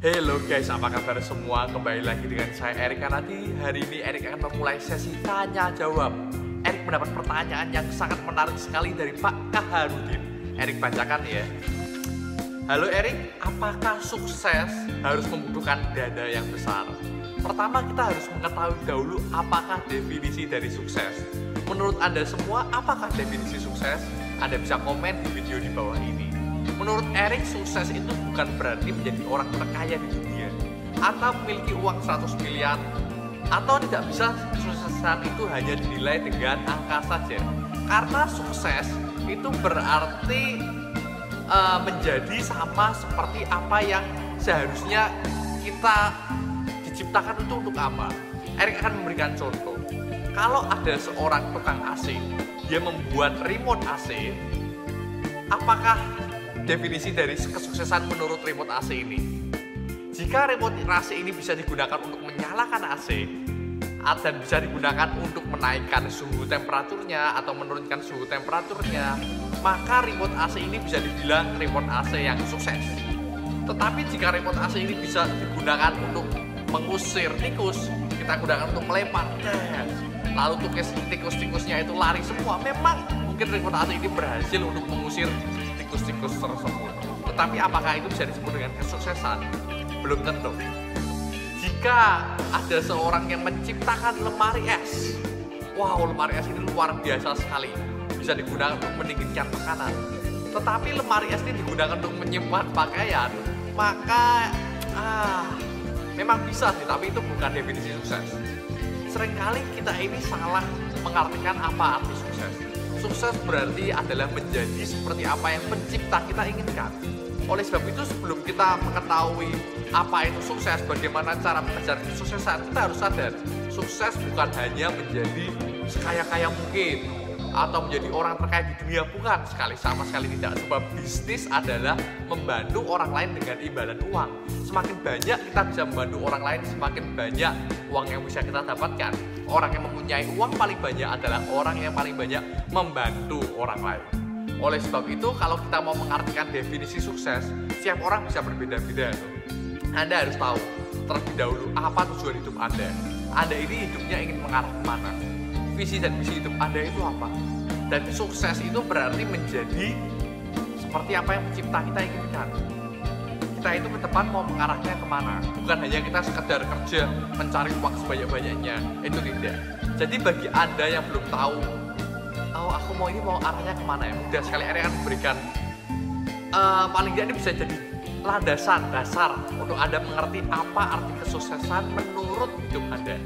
Halo guys, apa kabar semua? Kembali lagi dengan saya Erik Kanadi. Hari ini Erik akan memulai sesi tanya jawab. Erik mendapat pertanyaan yang sangat menarik sekali dari Pak Kaharudin. Erik bacakan ya. Halo Erik, apakah sukses harus membutuhkan dana yang besar? Pertama kita harus mengetahui dahulu apakah definisi dari sukses. Menurut Anda semua, apakah definisi sukses? Anda bisa komen di video di bawah ini. Menurut Erik, sukses itu bukan berarti menjadi orang terkaya di dunia atau memiliki uang 100 miliar atau tidak bisa kesuksesan itu hanya dinilai dengan angka saja. Karena sukses itu berarti uh, menjadi sama seperti apa yang seharusnya kita diciptakan itu untuk apa. Erik akan memberikan contoh. Kalau ada seorang tukang AC, dia membuat remote AC, apakah definisi dari kesuksesan menurut remote AC ini. Jika remote AC ini bisa digunakan untuk menyalakan AC dan bisa digunakan untuk menaikkan suhu temperaturnya atau menurunkan suhu temperaturnya, maka remote AC ini bisa dibilang remote AC yang sukses. Tetapi jika remote AC ini bisa digunakan untuk mengusir tikus, kita gunakan untuk melempar, lalu tikus-tikusnya itu lari semua. Memang mungkin remote AC ini berhasil untuk mengusir tikus-tikus tersebut. Tetapi apakah itu bisa disebut dengan kesuksesan? Belum tentu. Jika ada seorang yang menciptakan lemari es, wow lemari es ini luar biasa sekali, bisa digunakan untuk mendinginkan makanan. Tetapi lemari es ini digunakan untuk menyimpan pakaian, maka ah memang bisa sih, tapi itu bukan definisi sukses. Seringkali kita ini salah mengartikan apa arti sukses Sukses berarti adalah menjadi seperti apa yang pencipta kita inginkan. Oleh sebab itu sebelum kita mengetahui apa itu sukses, bagaimana cara mengejar kesuksesan, kita harus sadar sukses bukan hanya menjadi sekaya-kaya mungkin atau menjadi orang terkaya di dunia bukan? Sekali sama sekali tidak. Sebab bisnis adalah membantu orang lain dengan imbalan uang. Semakin banyak kita bisa membantu orang lain semakin banyak uang yang bisa kita dapatkan. Orang yang mempunyai uang paling banyak adalah orang yang paling banyak membantu orang lain. Oleh sebab itu kalau kita mau mengartikan definisi sukses setiap orang bisa berbeda-beda anda harus tahu terlebih dahulu apa tujuan hidup Anda. Anda ini hidupnya ingin mengarah ke mana visi dan misi hidup Anda itu apa? Dan sukses itu berarti menjadi seperti apa yang pencipta kita inginkan. Kita itu ke depan mau mengarahnya ke mana? Bukan hanya kita sekedar kerja mencari uang sebanyak-banyaknya. Itu tidak. Jadi bagi anda yang belum tahu oh aku mau ini mau arahnya ke mana ya? Mudah sekali area akan memberikan. Uh, paling tidak ini bisa jadi landasan dasar untuk anda mengerti apa arti kesuksesan menurut hidup anda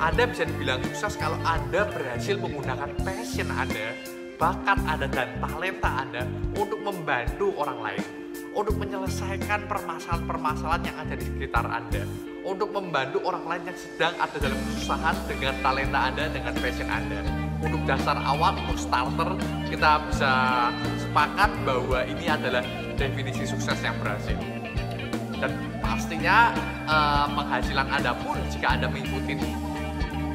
anda bisa dibilang sukses kalau Anda berhasil menggunakan passion Anda, bakat Anda, dan talenta Anda untuk membantu orang lain untuk menyelesaikan permasalahan-permasalahan yang ada di sekitar Anda, untuk membantu orang lain yang sedang ada dalam kesusahan dengan talenta Anda, dengan passion Anda. Untuk dasar awal, untuk starter, kita bisa sepakat bahwa ini adalah definisi sukses yang berhasil. Dan pastinya eh, penghasilan Anda pun jika Anda mengikuti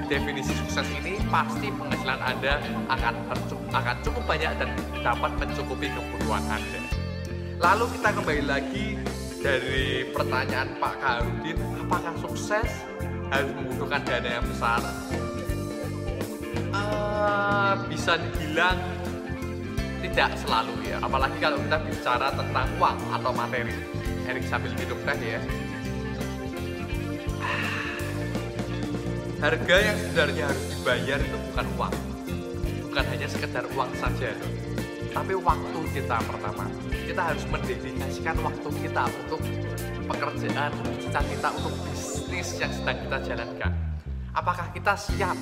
definisi sukses ini pasti penghasilan Anda akan akan cukup banyak dan dapat mencukupi kebutuhan Anda. Lalu kita kembali lagi dari pertanyaan Pak Karudin, apakah sukses harus membutuhkan dana yang besar? Uh, bisa dibilang tidak selalu ya, apalagi kalau kita bicara tentang uang atau materi. Erik sambil hidup teh ya. Harga yang sebenarnya harus dibayar itu bukan uang, bukan hanya sekedar uang saja. Tapi waktu kita pertama. Kita harus mendedikasikan waktu kita untuk pekerjaan cita kita untuk bisnis yang sedang kita jalankan. Apakah kita siap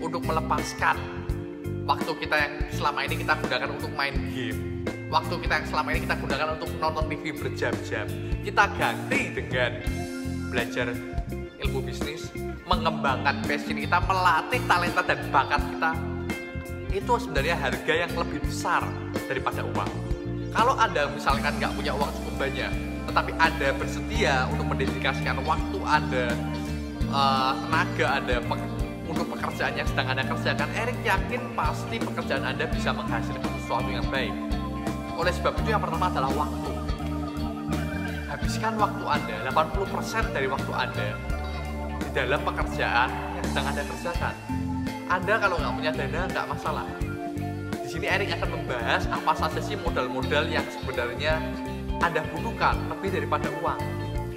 untuk melepaskan waktu kita yang selama ini kita gunakan untuk main game? Waktu kita yang selama ini kita gunakan untuk nonton TV berjam-jam? Kita ganti dengan belajar ilmu bisnis mengembangkan passion kita melatih talenta dan bakat kita itu sebenarnya harga yang lebih besar daripada uang. Kalau Anda misalkan nggak punya uang cukup banyak, tetapi Anda bersedia untuk mendedikasikan waktu Anda, uh, tenaga Anda untuk pekerjaan yang sedang Anda kerjakan, Erik yakin pasti pekerjaan Anda bisa menghasilkan sesuatu yang baik. Oleh sebab itu yang pertama adalah waktu. habiskan waktu Anda 80% dari waktu Anda dalam pekerjaan yang sedang Anda kerjakan. Anda kalau nggak punya dana nggak masalah. Di sini Erik akan membahas apa saja sih modal-modal yang sebenarnya Anda butuhkan lebih daripada uang.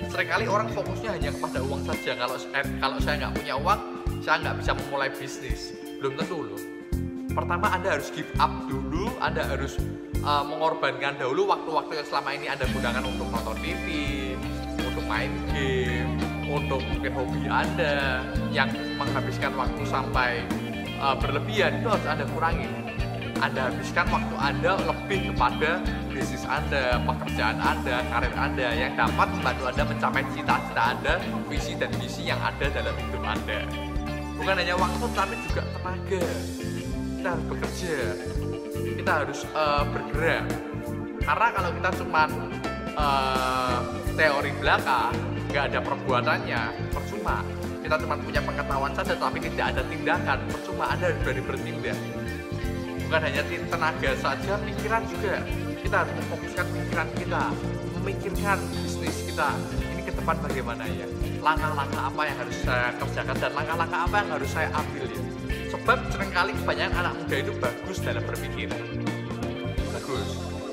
Seringkali orang fokusnya hanya kepada uang saja. Kalau eh, kalau saya nggak punya uang, saya nggak bisa memulai bisnis. Belum tentu loh. Pertama Anda harus give up dulu, Anda harus uh, mengorbankan dahulu waktu-waktu yang selama ini Anda gunakan untuk nonton TV, untuk main game, untuk mungkin hobi Anda yang menghabiskan waktu sampai uh, berlebihan itu harus Anda kurangi. Anda habiskan waktu Anda lebih kepada bisnis Anda, pekerjaan Anda, karir Anda yang dapat membantu Anda mencapai cita-cita Anda, visi dan misi yang ada dalam hidup Anda. Bukan hanya waktu tapi juga tenaga. Kita harus bekerja, kita harus uh, bergerak. Karena kalau kita cuma uh, teori belaka, nggak ada perbuatannya, percuma. Kita cuma punya pengetahuan saja, tapi tidak ada tindakan, percuma Anda harus berani bertindak. Bukan hanya tenaga saja, pikiran juga. Kita harus memfokuskan pikiran kita, memikirkan bisnis kita. Ini ke depan bagaimana ya? Langkah-langkah apa yang harus saya kerjakan dan langkah-langkah apa yang harus saya ambil ya? Sebab sering kali kebanyakan anak muda itu bagus dalam berpikir. Bagus.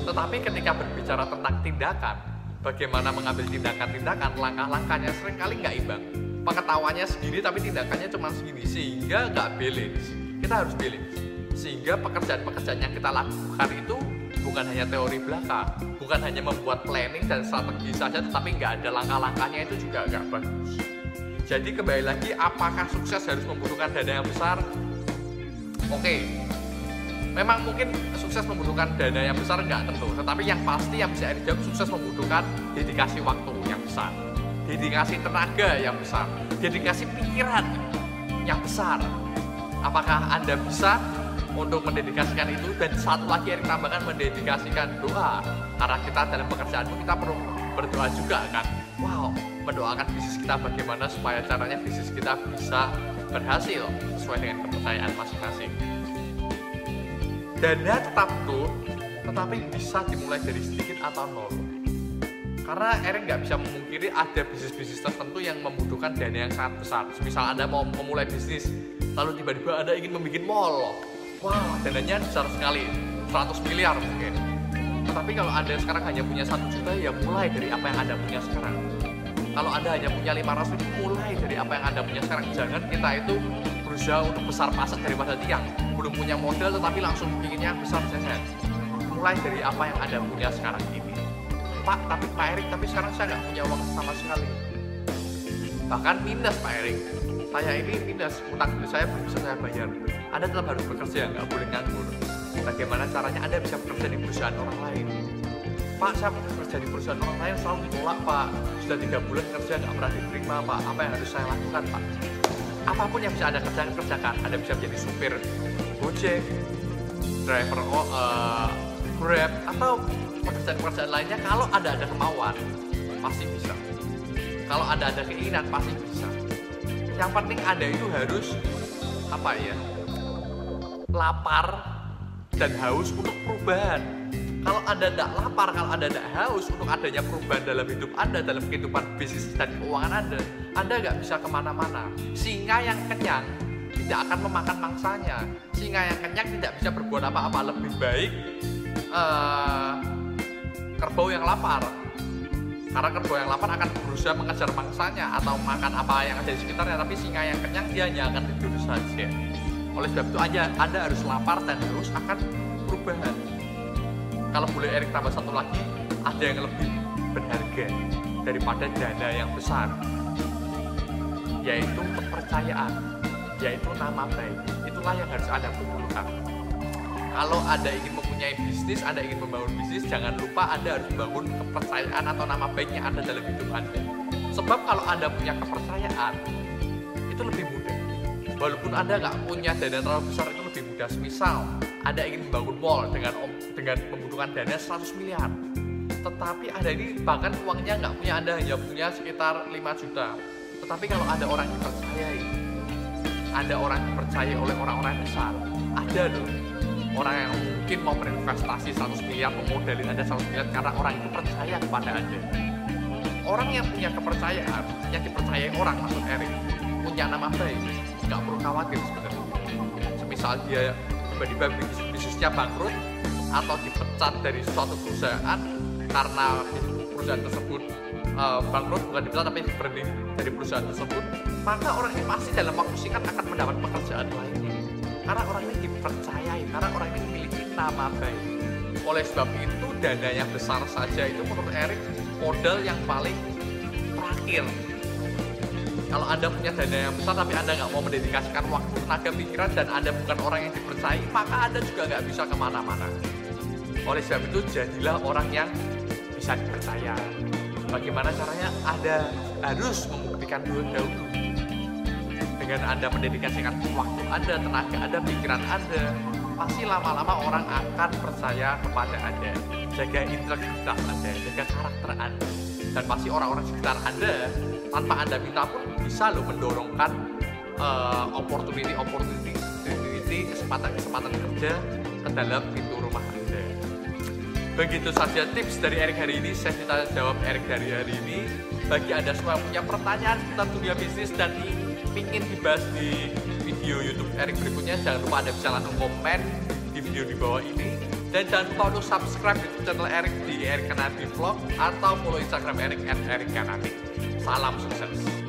Tetapi ketika berbicara tentang tindakan, bagaimana mengambil tindakan-tindakan, langkah-langkahnya sering kali nggak imbang. Pengetahuannya segini tapi tindakannya cuma segini, sehingga nggak balance. Kita harus balance. Sehingga pekerjaan-pekerjaan yang kita lakukan itu bukan hanya teori belaka, bukan hanya membuat planning dan strategi saja, tetapi nggak ada langkah-langkahnya itu juga nggak bagus. Jadi kembali lagi, apakah sukses harus membutuhkan dana yang besar? Oke, memang mungkin sukses membutuhkan dana yang besar nggak tentu, tetapi yang pasti yang bisa dijawab sukses membutuhkan dedikasi waktu yang besar, dedikasi tenaga yang besar, dedikasi pikiran yang besar. Apakah Anda bisa untuk mendedikasikan itu dan satu lagi yang ditambahkan mendedikasikan doa karena kita dalam pekerjaanmu kita perlu berdoa juga kan wow mendoakan bisnis kita bagaimana supaya caranya bisnis kita bisa berhasil sesuai dengan kepercayaan masing-masing. Dana tetap tuh, tetapi bisa dimulai dari sedikit atau nol. Karena Erik nggak bisa memungkiri ada bisnis-bisnis tertentu yang membutuhkan dana yang sangat besar. Misal Anda mau memulai bisnis, lalu tiba-tiba Anda ingin membuat mall. Wah, dananya besar sekali, 100 miliar mungkin. Tetapi kalau Anda sekarang hanya punya satu juta, ya mulai dari apa yang Anda punya sekarang kalau Anda hanya punya 500 ribu, mulai dari apa yang Anda punya sekarang. Jangan kita itu berusaha untuk besar pasak daripada tiang. Belum punya modal tetapi langsung inginnya besar saja. Mulai dari apa yang Anda punya sekarang ini. Pak, tapi Pak Erik, tapi sekarang saya nggak punya uang sama sekali. Bahkan minus Pak Erik. Saya ini minus, utang saya belum bisa saya bayar. Anda tetap harus bekerja, nggak boleh nganggur. Bagaimana caranya Anda bisa bekerja di perusahaan orang lain? Pak, saya mau kerja di perusahaan orang lain selalu ditolak Pak. Sudah tiga bulan kerja nggak pernah diterima Pak. Apa yang harus saya lakukan Pak? Apa pun yang bisa Anda kerjakan, kerjakan. Anda bisa menjadi supir Gojek, driver uh, Grab, atau pekerjaan-pekerjaan lainnya. Kalau Anda ada kemauan, pasti bisa. Kalau Anda ada keinginan, pasti bisa. Yang penting Anda itu harus apa ya? Lapar dan haus untuk perubahan kalau Anda tidak lapar, kalau Anda tidak haus untuk adanya perubahan dalam hidup Anda, dalam kehidupan bisnis dan keuangan Anda, Anda nggak bisa ke mana-mana. Singa yang kenyang tidak akan memakan mangsanya. Singa yang kenyang tidak bisa berbuat apa-apa lebih baik uh, kerbau yang lapar. Karena kerbau yang lapar akan berusaha mengejar mangsanya atau makan apa yang ada di sekitarnya, tapi singa yang kenyang dia hanya akan tidur saja. Oleh sebab itu aja Anda harus lapar dan terus akan perubahan kalau boleh Erik tambah satu lagi ada yang lebih berharga daripada dana yang besar yaitu kepercayaan yaitu nama baik itulah yang harus anda kumpulkan. Kalau anda ingin mempunyai bisnis anda ingin membangun bisnis jangan lupa anda harus membangun kepercayaan atau nama baiknya ada dalam hidup anda. Sebab kalau anda punya kepercayaan itu lebih mudah. Walaupun anda nggak punya dana terlalu besar itu lebih mudah. Misal anda ingin membangun mall dengan dengan membutuhkan dana 100 miliar. Tetapi Anda ini bahkan uangnya nggak punya Anda hanya punya sekitar 5 juta. Tetapi kalau ada orang yang dipercayai ada orang yang dipercaya oleh orang-orang besar. Ada loh. Orang yang mungkin mau berinvestasi 100 miliar memodalin Anda 100 miliar karena orang itu percaya kepada Anda orang yang punya kepercayaan yang dipercayai orang maksud Erik punya nama baik nggak perlu khawatir sebenarnya. Semisal dia tiba-tiba bisnisnya bangkrut atau dipecat dari suatu perusahaan karena perusahaan tersebut uh, bangkrut bukan dipecat tapi berhenti dari perusahaan tersebut maka orang ini pasti dalam waktu singkat akan mendapat pekerjaan lainnya karena orang ini dipercayai karena orang ini memiliki nama baik. Oleh sebab itu dana yang besar saja itu menurut Erik modal yang paling terakhir. Kalau anda punya dana yang besar tapi anda nggak mau mendedikasikan waktu tenaga pikiran dan anda bukan orang yang dipercayai maka anda juga nggak bisa ke mana-mana. Oleh sebab itu jadilah orang yang bisa dipercaya. Bagaimana caranya? Anda harus membuktikan dulu dahulu dengan anda mendedikasikan waktu anda tenaga anda pikiran anda pasti lama-lama orang akan percaya kepada anda. Jaga integritas anda jaga karakter anda. Dan pasti orang-orang sekitar anda tanpa anda minta pun bisa loh mendorongkan uh, opportunity opportunity opportunity kesempatan kesempatan kerja ke dalam pintu begitu saja tips dari Erik hari ini saya kita jawab Erik dari hari ini bagi anda semua yang punya pertanyaan tentang dunia bisnis dan ingin dibahas di video YouTube Erik berikutnya jangan lupa anda bisa langsung komen di video di bawah ini dan jangan lupa untuk subscribe YouTube channel Erik di Erik Kanati Vlog atau follow Instagram Erik at Erik Kanati. Salam sukses.